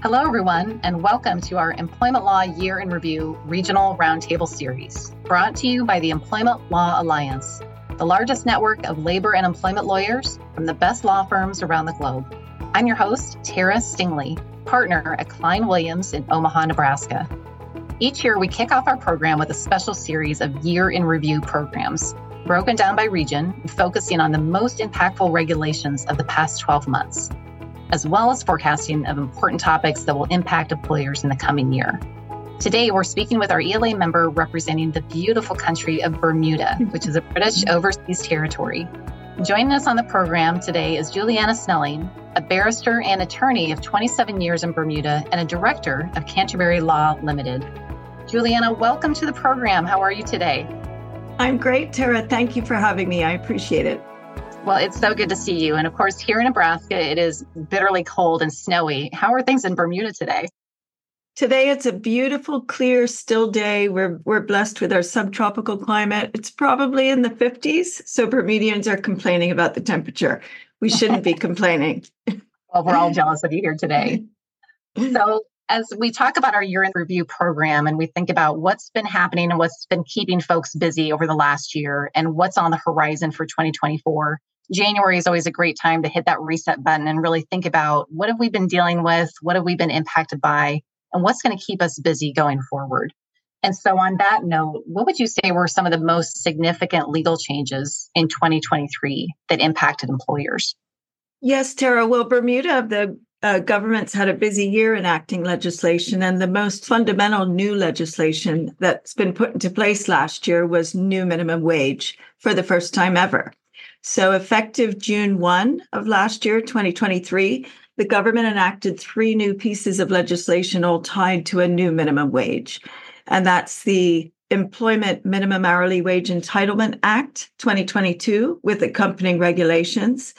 Hello, everyone, and welcome to our Employment Law Year in Review Regional Roundtable Series, brought to you by the Employment Law Alliance, the largest network of labor and employment lawyers from the best law firms around the globe. I'm your host, Tara Stingley, partner at Cline Williams in Omaha, Nebraska. Each year, we kick off our program with a special series of year in review programs, broken down by region, focusing on the most impactful regulations of the past 12 months as well as forecasting of important topics that will impact employers in the coming year. Today, we're speaking with our ELA member representing the beautiful country of Bermuda, which is a British overseas territory. Joining us on the program today is Juliana Snelling, a barrister and attorney of 27 years in Bermuda and a director of Canterbury Law Limited. Juliana, welcome to the program. How are you today? I'm great, Tara. Thank you for having me. I appreciate it. Well, it's so good to see you. And of course, here in Nebraska, it is bitterly cold and snowy. How are things in Bermuda today? Today it's a beautiful, clear, still day. We're we're blessed with our subtropical climate. It's probably in the 50s, so Bermudians are complaining about the temperature. We shouldn't be complaining. Well, we're all jealous of you here today. So, as we talk about our year in review program and we think about what's been happening and what's been keeping folks busy over the last year and what's on the horizon for 2024, January is always a great time to hit that reset button and really think about what have we been dealing with? What have we been impacted by? And what's going to keep us busy going forward? And so, on that note, what would you say were some of the most significant legal changes in 2023 that impacted employers? Yes, Tara. Well, Bermuda, the uh, government's had a busy year enacting legislation, and the most fundamental new legislation that's been put into place last year was new minimum wage for the first time ever. So, effective June 1 of last year, 2023, the government enacted three new pieces of legislation all tied to a new minimum wage. And that's the Employment Minimum Hourly Wage Entitlement Act 2022 with accompanying regulations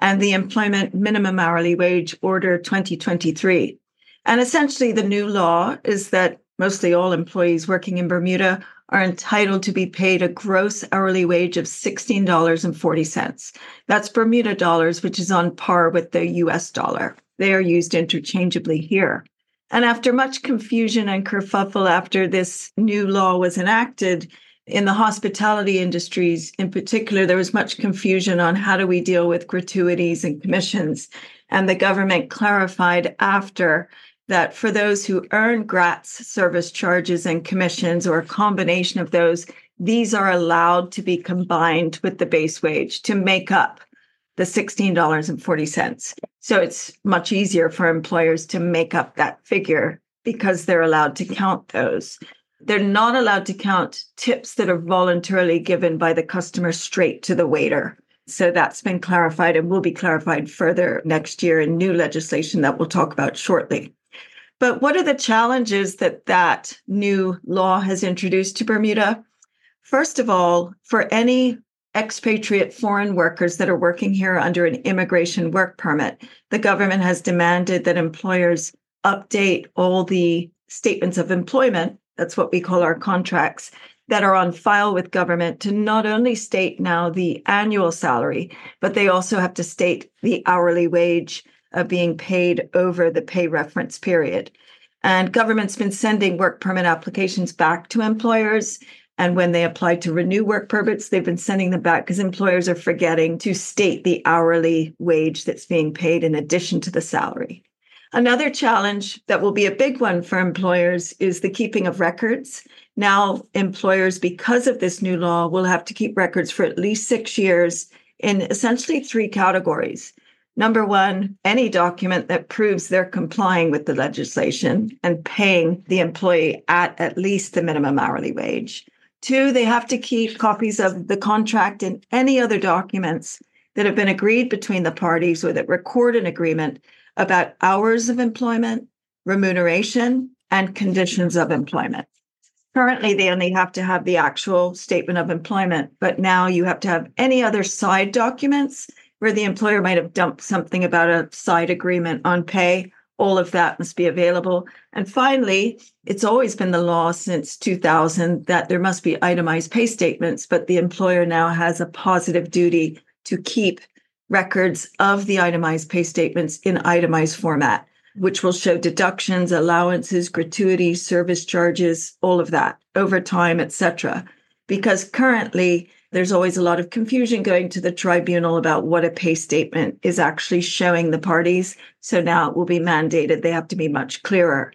and the Employment Minimum Hourly Wage Order 2023. And essentially, the new law is that mostly all employees working in Bermuda are entitled to be paid a gross hourly wage of $16.40. That's Bermuda dollars, which is on par with the US dollar. They are used interchangeably here. And after much confusion and kerfuffle after this new law was enacted, in the hospitality industries in particular, there was much confusion on how do we deal with gratuities and commissions. And the government clarified after that for those who earn grats, service charges, and commissions, or a combination of those, these are allowed to be combined with the base wage to make up the $16.40. So it's much easier for employers to make up that figure because they're allowed to count those. They're not allowed to count tips that are voluntarily given by the customer straight to the waiter. So that's been clarified and will be clarified further next year in new legislation that we'll talk about shortly. But what are the challenges that that new law has introduced to Bermuda? First of all, for any expatriate foreign workers that are working here under an immigration work permit, the government has demanded that employers update all the statements of employment, that's what we call our contracts, that are on file with government to not only state now the annual salary, but they also have to state the hourly wage uh, being paid over the pay reference period. And government's been sending work permit applications back to employers. And when they apply to renew work permits, they've been sending them back because employers are forgetting to state the hourly wage that's being paid in addition to the salary. Another challenge that will be a big one for employers is the keeping of records. Now, employers, because of this new law, will have to keep records for at least six years in essentially three categories. Number one, any document that proves they're complying with the legislation and paying the employee at at least the minimum hourly wage. Two, they have to keep copies of the contract and any other documents that have been agreed between the parties or that record an agreement about hours of employment, remuneration, and conditions of employment. Currently, they only have to have the actual statement of employment, but now you have to have any other side documents where the employer might have dumped something about a side agreement on pay. All of that must be available. And finally, it's always been the law since 2000 that there must be itemized pay statements, but the employer now has a positive duty to keep records of the itemized pay statements in itemized format. which will show deductions, allowances, gratuities, service charges, all of that, overtime, etc. Because currently there's always a lot of confusion going to the tribunal about what a pay statement is actually showing the parties. So now it will be mandated. They have to be much clearer.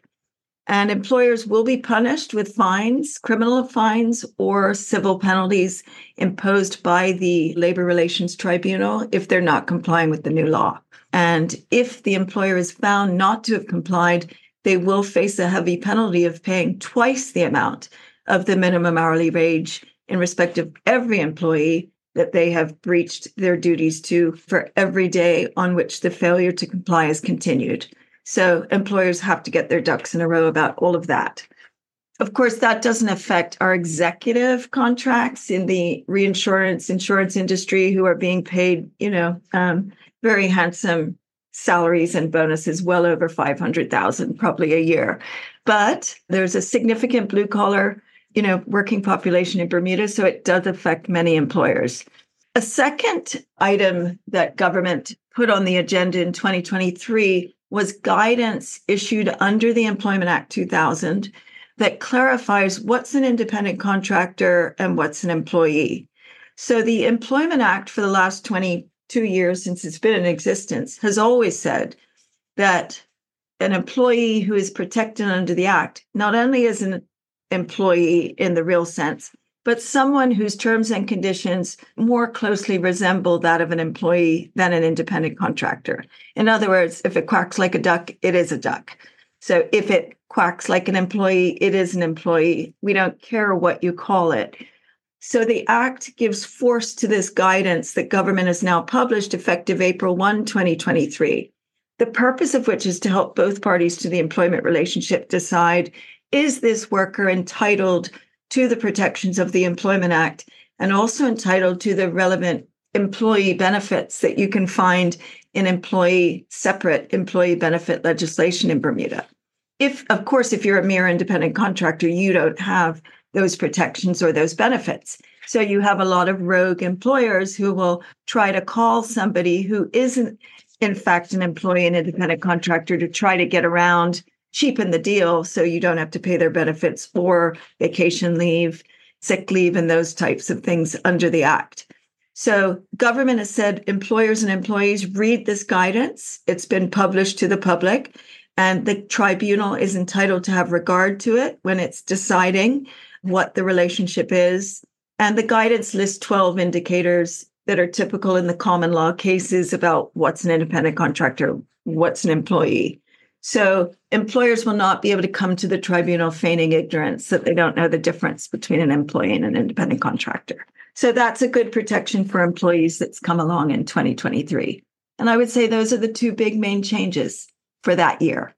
And employers will be punished with fines, criminal fines, or civil penalties imposed by the Labor Relations Tribunal if they're not complying with the new law. And if the employer is found not to have complied, they will face a heavy penalty of paying twice the amount of the minimum hourly wage in respect of every employee that they have breached their duties to for every day on which the failure to comply is continued. So employers have to get their ducks in a row about all of that. Of course, that doesn't affect our executive contracts in the reinsurance insurance industry who are being paid, you know, um, very handsome salaries and bonuses, well over 500,000 probably a year. But there's a significant blue collar you know, working population in Bermuda, so it does affect many employers. A second item that government put on the agenda in 2023 was guidance issued under the Employment Act 2000 that clarifies what's an independent contractor and what's an employee. So the Employment Act for the last 22 years since it's been in existence has always said that an employee who is protected under the act not only is an employee in the real sense, but someone whose terms and conditions more closely resemble that of an employee than an independent contractor. In other words, if it quacks like a duck, it is a duck. So if it quacks like an employee, it is an employee. We don't care what you call it. So the Act gives force to this guidance that government has now published effective April 1, 2023. The purpose of which is to help both parties to the employment relationship decide is this worker entitled to the protections of the Employment Act and also entitled to the relevant employee benefits that you can find in employee separate employee benefit legislation in Bermuda. If, of course, if you're a mere independent contractor, you don't have those protections or those benefits. So you have a lot of rogue employers who will try to call somebody who isn't, in fact, an employee, an independent contractor to try to get around cheapen the deal so you don't have to pay their benefits or vacation leave, sick leave, and those types of things under the act. So, government has said employers and employees read this guidance. It's been published to the public, and the tribunal is entitled to have regard to it when it's deciding what the relationship is. And the guidance lists 12 indicators that are typical in the common law cases about what's an independent contractor, what's an employee. So employers will not be able to come to the tribunal feigning ignorance that they don't know the difference between an employee and an independent contractor. So that's a good protection for employees that's come along in 2023. And I would say those are the two big main changes for that year.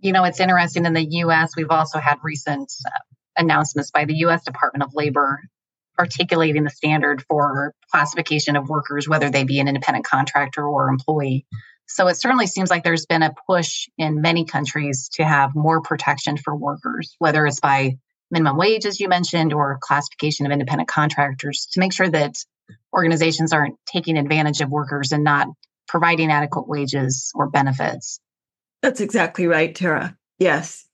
You know, it's interesting in the US, we've also had recent uh, announcements by the US Department of Labor articulating the standard for classification of workers, whether they be an independent contractor or employee. So it certainly seems like there's been a push in many countries to have more protection for workers, whether it's by minimum wage, as you mentioned, or classification of independent contractors to make sure that organizations aren't taking advantage of workers and not providing adequate wages or benefits. That's exactly right, Tara. Yes.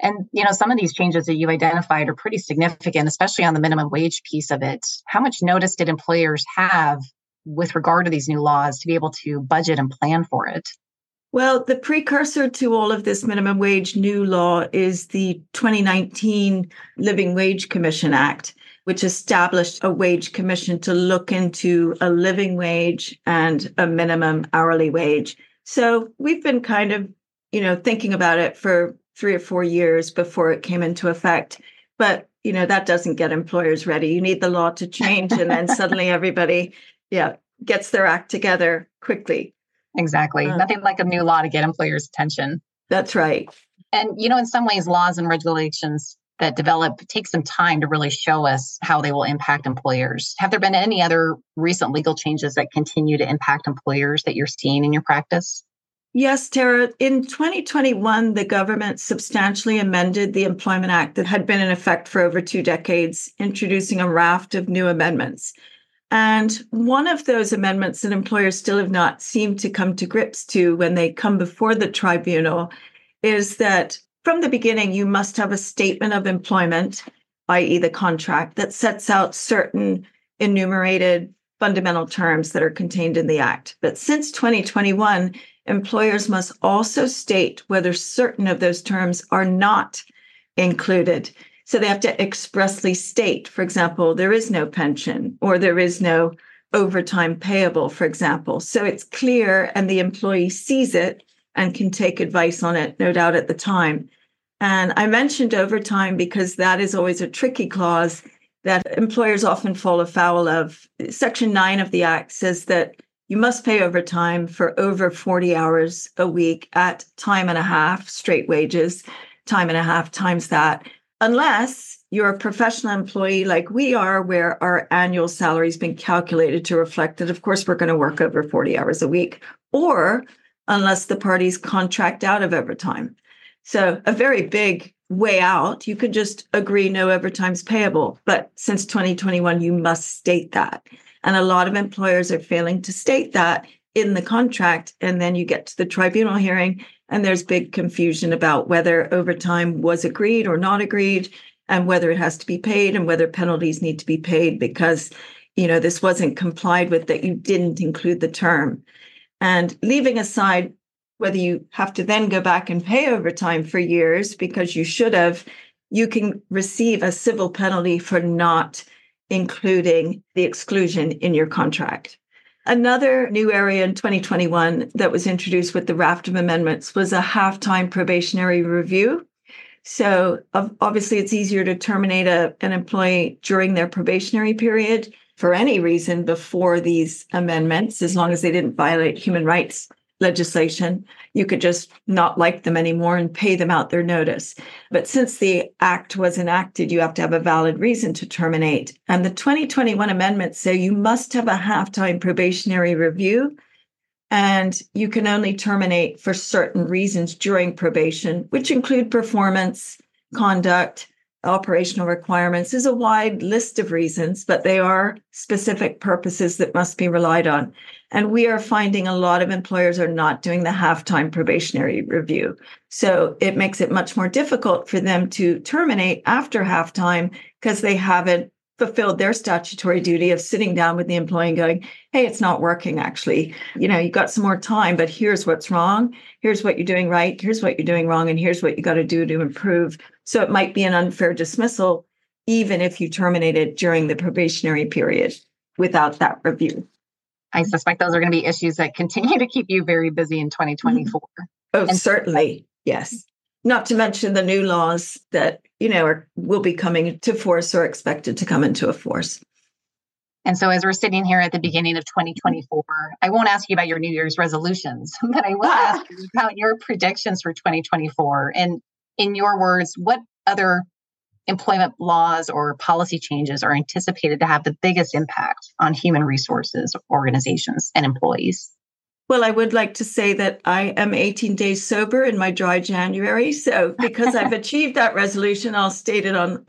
And you know, some of these changes that you identified are pretty significant, especially on the minimum wage piece of it. How much notice did employers have with regard to these new laws to be able to budget and plan for it? Well, the precursor to all of this minimum wage new law is the 2019 Living Wage Commission Act, which established a wage commission to look into a living wage and a minimum hourly wage. So we've been kind of, you know, thinking about it for three or four years before it came into effect. But, you know, that doesn't get employers ready. You need the law to change, and then suddenly everybody yeah, gets their act together quickly. Exactly. Uh, Nothing like a new law to get employers' attention. That's right. And, you know, in some ways, laws and regulations that develop take some time to really show us how they will impact employers. Have there been any other recent legal changes that continue to impact employers that you're seeing in your practice? Yes, Tara. In 2021, the government substantially amended the Employment Act that had been in effect for over two decades, introducing a raft of new amendments. And one of those amendments that employers still have not seemed to come to grips to when they come before the tribunal is that from the beginning, you must have a statement of employment, i.e., the contract, that sets out certain enumerated fundamental terms that are contained in the Act. But since 2021, employers must also state whether certain of those terms are not included. So they have to expressly state, for example, there is no pension or there is no overtime payable, for example. So it's clear and the employee sees it and can take advice on it, no doubt at the time. And I mentioned overtime because that is always a tricky clause that employers often fall afoul of. Section 9 of the Act says that you must pay overtime for over 40 hours a week at time and a half straight wages, time and a half times that unless you're a professional employee like we are, where our annual salary has been calculated to reflect that, of course, we're going to work over 40 hours a week, or unless the parties contract out of overtime. So, a very big way out. You could just agree no overtime's payable. But since 2021, you must state that. And a lot of employers are failing to state that in the contract. And then you get to the tribunal hearing and there's big confusion about whether overtime was agreed or not agreed, and whether it has to be paid and whether penalties need to be paid because, you know, this wasn't complied with, that you didn't include the term. And leaving aside whether you have to then go back and pay overtime for years because you should have, you can receive a civil penalty for not including the exclusion in your contract. Another new area in 2021 that was introduced with the raft of amendments was a half-time probationary review. So obviously, it's easier to terminate a, an employee during their probationary period for any reason before these amendments, as long as they didn't violate human rights legislation, you could just not like them anymore and pay them out their notice. But since the act was enacted, you have to have a valid reason to terminate. And the 2021 amendments say you must have a half-time probationary review and you can only terminate for certain reasons during probation, which include performance, conduct, operational requirements is a wide list of reasons, but they are specific purposes that must be relied on. And we are finding a lot of employers are not doing the half-time probationary review. So it makes it much more difficult for them to terminate after half-time because they haven't fulfilled their statutory duty of sitting down with the employee and going, Hey, it's not working actually. You know, you got some more time, but here's what's wrong. Here's what you're doing right. Here's what you're doing wrong. And here's what you got to do to improve. So it might be an unfair dismissal, even if you terminate it during the probationary period without that review. I suspect those are going to be issues that continue to keep you very busy in 2024. Oh, and certainly. Yes. Not to mention the new laws that, you know, are, will be coming to force or expected to come into a force. And so, as we're sitting here at the beginning of 2024, I won't ask you about your New Year's resolutions, but I will ah. ask you about your predictions for 2024. And in your words, what other employment laws or policy changes are anticipated to have the biggest impact on human resources organizations and employees? Well, I would like to say that I am 18 days sober in my dry January. So, because I've achieved that resolution, I'll state it on.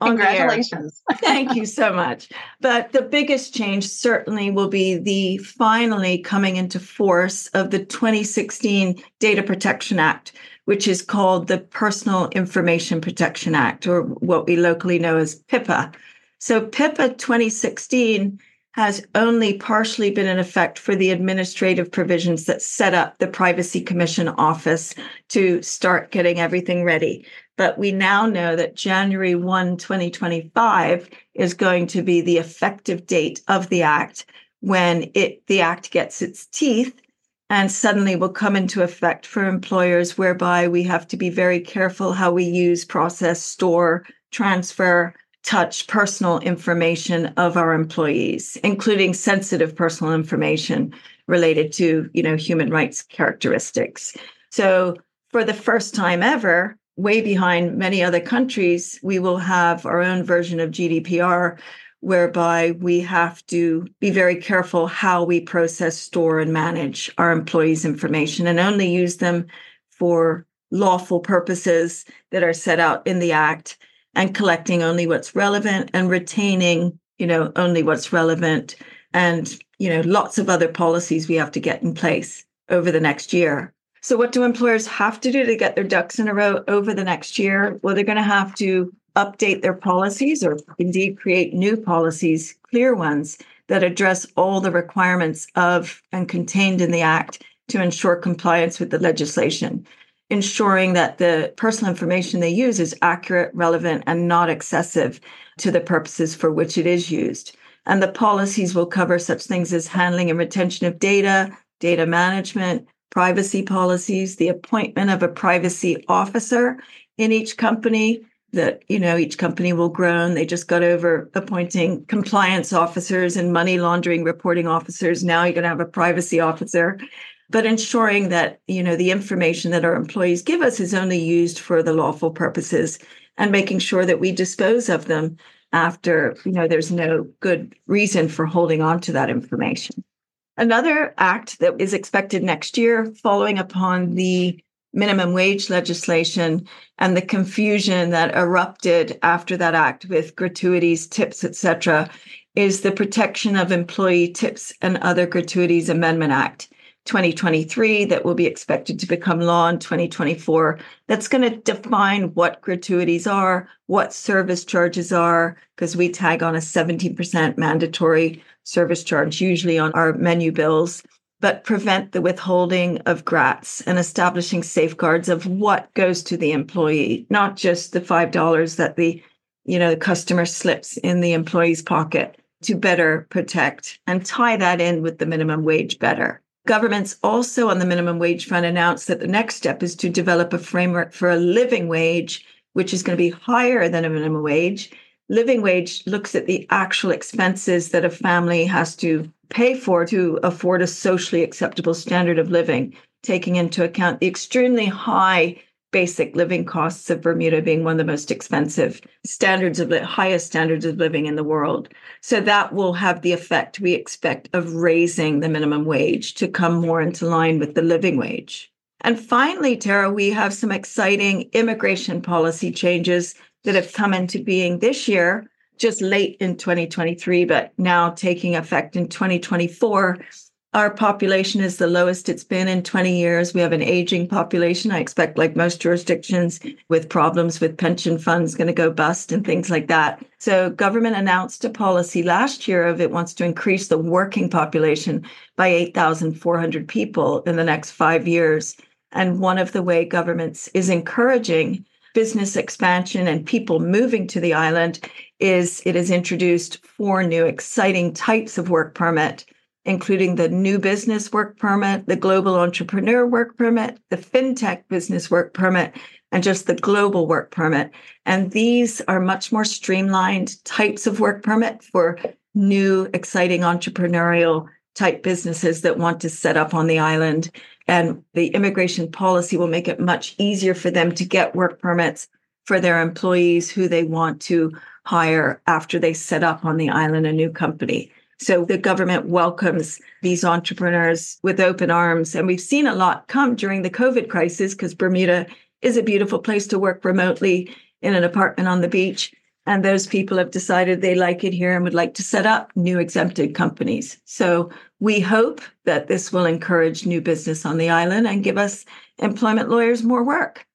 on Congratulations. Thank you so much. But the biggest change certainly will be the finally coming into force of the 2016 Data Protection Act, which is called the Personal Information Protection Act, or what we locally know as PIPA. So, PIPA 2016 has only partially been in effect for the administrative provisions that set up the Privacy Commission office to start getting everything ready. But we now know that January 1, 2025 is going to be the effective date of the act when it the act gets its teeth and suddenly will come into effect for employers whereby we have to be very careful how we use process store transfer touch personal information of our employees, including sensitive personal information related to, you know, human rights characteristics. So for the first time ever, way behind many other countries, we will have our own version of GDPR whereby we have to be very careful how we process, store, and manage our employees' information and only use them for lawful purposes that are set out in the Act and collecting only what's relevant and retaining you know, only what's relevant and, you know, lots of other policies we have to get in place over the next year. So, what do employers have to do to get their ducks in a row over the next year? Well, they're going to have to update their policies or indeed create new policies, clear ones that address all the requirements of and contained in the Act to ensure compliance with the legislation, ensuring that the personal information they use is accurate, relevant, and not excessive to the purposes for which it is used. And the policies will cover such things as handling and retention of data, data management, privacy policies, the appointment of a privacy officer in each company, that you know each company will grow and they just got over appointing compliance officers and money laundering reporting officers now you're going to have a privacy officer but ensuring that you know the information that our employees give us is only used for the lawful purposes and making sure that we dispose of them after you know there's no good reason for holding on to that information another act that is expected next year following upon the minimum wage legislation and the confusion that erupted after that act with gratuities, tips, etc., is the Protection of Employee Tips and Other Gratuities Amendment Act 2023 that will be expected to become law in 2024. That's going to define what gratuities are, what service charges are, because we tag on a 17% mandatory service charge, usually on our menu bills but prevent the withholding of grats and establishing safeguards of what goes to the employee, not just the $5 that the you know the customer slips in the employee's pocket to better protect and tie that in with the minimum wage better. Governments also on the minimum wage front announced that the next step is to develop a framework for a living wage, which is going to be higher than a minimum wage. Living wage looks at the actual expenses that a family has to pay for to afford a socially acceptable standard of living, taking into account the extremely high basic living costs of Bermuda being one of the most expensive standards of the highest standards of living in the world. So that will have the effect we expect of raising the minimum wage to come more into line with the living wage. And finally, Tara, we have some exciting immigration policy changes that have come into being this year just late in 2023, but now taking effect in 2024. Our population is the lowest it's been in 20 years. We have an aging population. I expect, like most jurisdictions, with problems with pension funds going to go bust and things like that. So, government announced a policy last year of it wants to increase the working population by 8,400 people in the next five years. And one of the way governments is encouraging business expansion and people moving to the island is it has introduced four new exciting types of work permit including the new business work permit, the global entrepreneur work permit, the fintech business work permit, and just the global work permit. And these are much more streamlined types of work permit for new, exciting entrepreneurial type businesses that want to set up on the island and the immigration policy will make it much easier for them to get work permits for their employees who they want to hire after they set up on the island a new company. So the government welcomes these entrepreneurs with open arms. And we've seen a lot come during the COVID crisis because Bermuda is a beautiful place to work remotely in an apartment on the beach. And those people have decided they like it here and would like to set up new exempted companies. So we hope that this will encourage new business on the island and give us employment lawyers more work.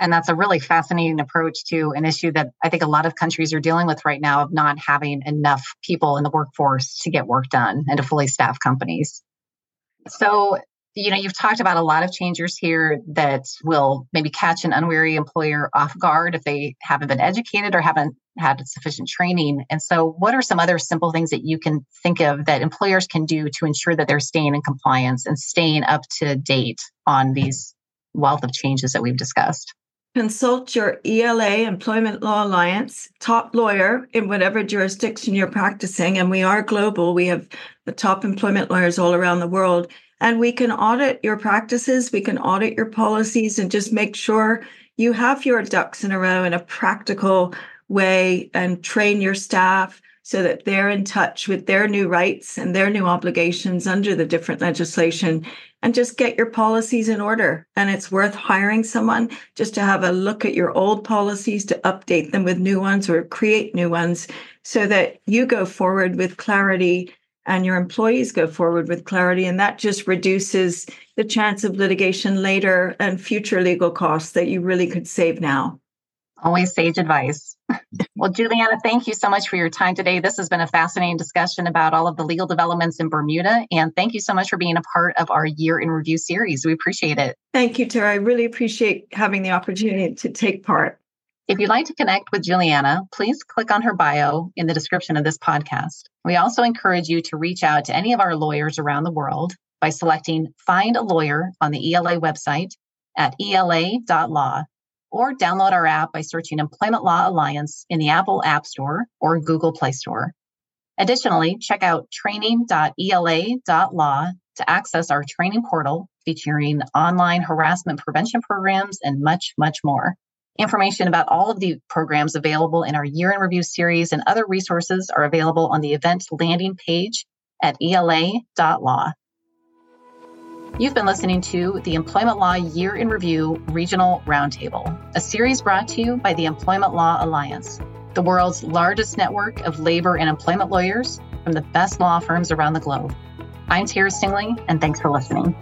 And that's a really fascinating approach to an issue that I think a lot of countries are dealing with right now of not having enough people in the workforce to get work done and to fully staff companies. So, you know, you've talked about a lot of changes here that will maybe catch an unwary employer off guard if they haven't been educated or haven't had sufficient training. And so, what are some other simple things that you can think of that employers can do to ensure that they're staying in compliance and staying up to date on these wealth of changes that we've discussed? Consult your ELA, Employment Law Alliance, top lawyer in whatever jurisdiction you're practicing. And we are global. We have the top employment lawyers all around the world. And we can audit your practices, we can audit your policies, and just make sure you have your ducks in a row in a practical way and train your staff so that they're in touch with their new rights and their new obligations under the different legislation and just get your policies in order. And it's worth hiring someone just to have a look at your old policies to update them with new ones or create new ones so that you go forward with clarity and your employees go forward with clarity. And that just reduces the chance of litigation later and future legal costs that you really could save now. Always sage advice. well, Juliana, thank you so much for your time today. This has been a fascinating discussion about all of the legal developments in Bermuda. And thank you so much for being a part of our year in review series. We appreciate it. Thank you, Tara. I really appreciate having the opportunity to take part. If you'd like to connect with Juliana, please click on her bio in the description of this podcast. We also encourage you to reach out to any of our lawyers around the world by selecting Find a Lawyer on the ELA website at ela.law or download our app by searching Employment Law Alliance in the Apple App Store or Google Play Store. Additionally, check out training.ela.law to access our training portal featuring online harassment prevention programs and much, much more. Information about all of the programs available in our year in review series and other resources are available on the event landing page at ela.law. You've been listening to the Employment Law Year in Review Regional Roundtable, a series brought to you by the Employment Law Alliance, the world's largest network of labor and employment lawyers from the best law firms around the globe. I'm Tara Stingley, and thanks for listening.